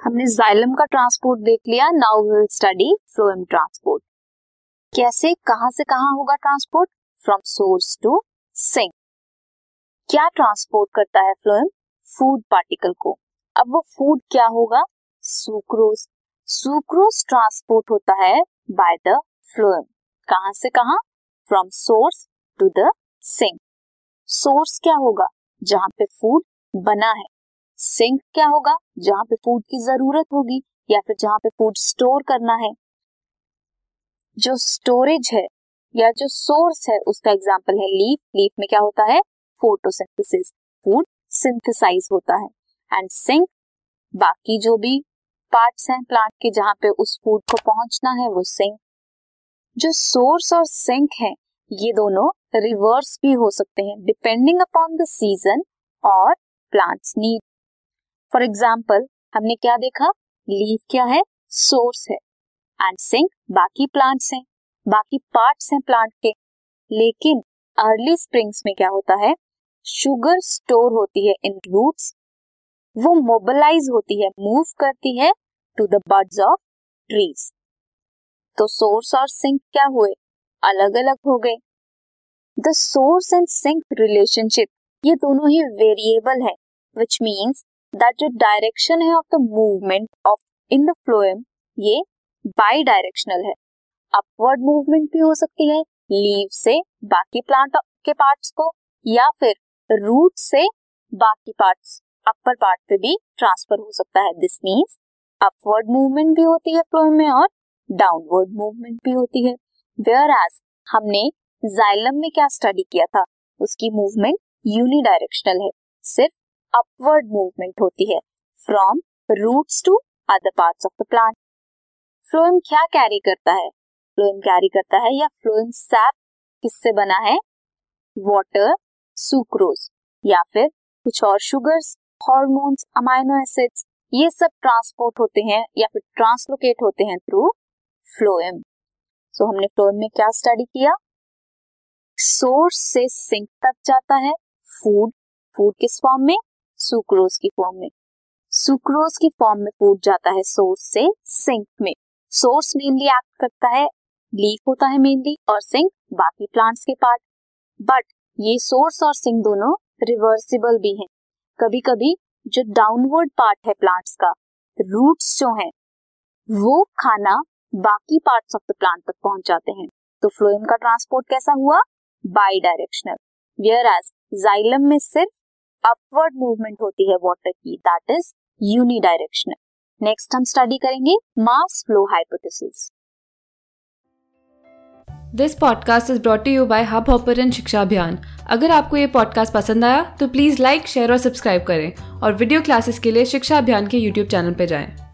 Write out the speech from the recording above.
हमने जाइलम का ट्रांसपोर्ट देख लिया now will study phloem transport कैसे, कहाँ से कहाँ होगा transport from source to sink क्या ट्रांसपोर्ट करता है फ्लोएम फ़ूड पार्टिकल को. अब वो फ़ूड क्या होगा? सुक्रोज सुक्रोज ट्रांसपोर्ट होता है बाय द फ्लोएम कहाँ से कहाँ? From source to the sink source क्या होगा? जहाँ पे फ़ूड बना है. सिंक क्या होगा? जहाँ पे फ़ूड की ज़रूरत होगी या फिर जहाँ पे फ़ूड स्टोर करना है? जो स्टोरेज है या जो सोर्स है, उसका एग्ज़ाम्पल है लीफ लीफ में क्या होता है? फोटोसिंथेसिस फ़ूड सिंथेसाइज होता है. एंड सिंक बाकी जो भी पार्ट्स हैं प्लांट के जहाँ पे उस फ़ूड को पहुँचना है, वो सिंक जो सोर्स और सिंक है, ये दोनों रिवर्स भी हो सकते हैं डिपेंडिंग अपॉन द सीज़न और प्लांट्स नीड फॉर एग्ज़ाम्पल हमने क्या देखा? लीफ क्या है? सोर्स है। एंड सिंक बाकी प्लांट्स हैं। बाकी पार्ट्स हैं प्लांट के। लेकिन अर्ली स्प्रिंग्स में क्या होता है? शुगर स्टोर होती है इन रूट्स वो मोबिलाइज होती है मूव करती है to the birds of trees तो सोर्स और सिंक क्या हुए? अलग अलग हो गए। The source and sink relationship ये दोनों ही वेरिएबल है विच मीन्स दैट जो डायरेक्शन है of the movement of in the phloem ये बाई डायरेक्शनल है। अपवर्ड मूवमेंट भी हो सकती है लीव से बाकी प्लांट के पार्ट्स को, या फिर रूट से बाकी पार्ट्स अपर पार्ट पे भी ट्रांसफ़र हो सकता है। दिस मीन्स अपवर्ड मूवमेंट भी होती है फ्लोएम में और डाउनवर्ड मूवमेंट भी होती है। वेयर एज हमने जाइलम में क्या स्टडी किया था, उसकी मूवमेंट यूनिडायरेक्शनल है। सिर्फ़ अपवर्ड मूवमेंट होती है from roots to other parts of the plant phloem क्या कैरी करता है? फ्लोएम कैरी करता है या फ्लोएम सैप किससे बना है? वाटर सुक्रोज या फिर कुछ और शुगर्स हॉर्मोन्स अमाइनो एसिड्स ये सब ट्रांसपोर्ट होते हैं या फिर ट्रांसलोकेट होते हैं थ्रू फ्लोएम सो हमने फ्लोएम में क्या स्टडी किया? सोर्स से सिंक तक जाता है फ़ूड फ़ूड किस फॉर्म में? सुक्रोज की फॉर्म में। सुक्रोज की फॉर्म में फ़ूड जाता है सोर्स से सिंक में। सोर्स मेनली एक्ट करता है लीफ होता है मेनली और सिंक बाकी प्लांट्स के पार्ट बट ये सोर्स और सिंक दोनों रिवर्सिबल भी हैं। कभी कभी जो डाउनवर्ड पार्ट है प्लांट्स का रूट्स जो हैं, वो खाना बाकी पार्ट्स ऑफ़ द प्लांट तक पहुँच जाते हैं। तो फ्लोएम का ट्रांसपोर्ट कैसा हुआ? Bidirectional whereas xylem में सिर्फ़ अपवर्ड मूवमेंट होती है वॉटर की दैट इज़ यूनिडायरेक्शनल नेक्स्ट हम स्टडी करेंगे mass flow hypothesis this podcast is brought you by Hubhopper Shiksha Abhiyan अगर आपको ये पॉडकास्ट पसंद आया तो प्लीज़ लाइक शेयर और सब्सक्राइब करें और वीडियो क्लासेस के लिए शिक्षा अभियान के यूट्यूब चैनल पर जाएँ।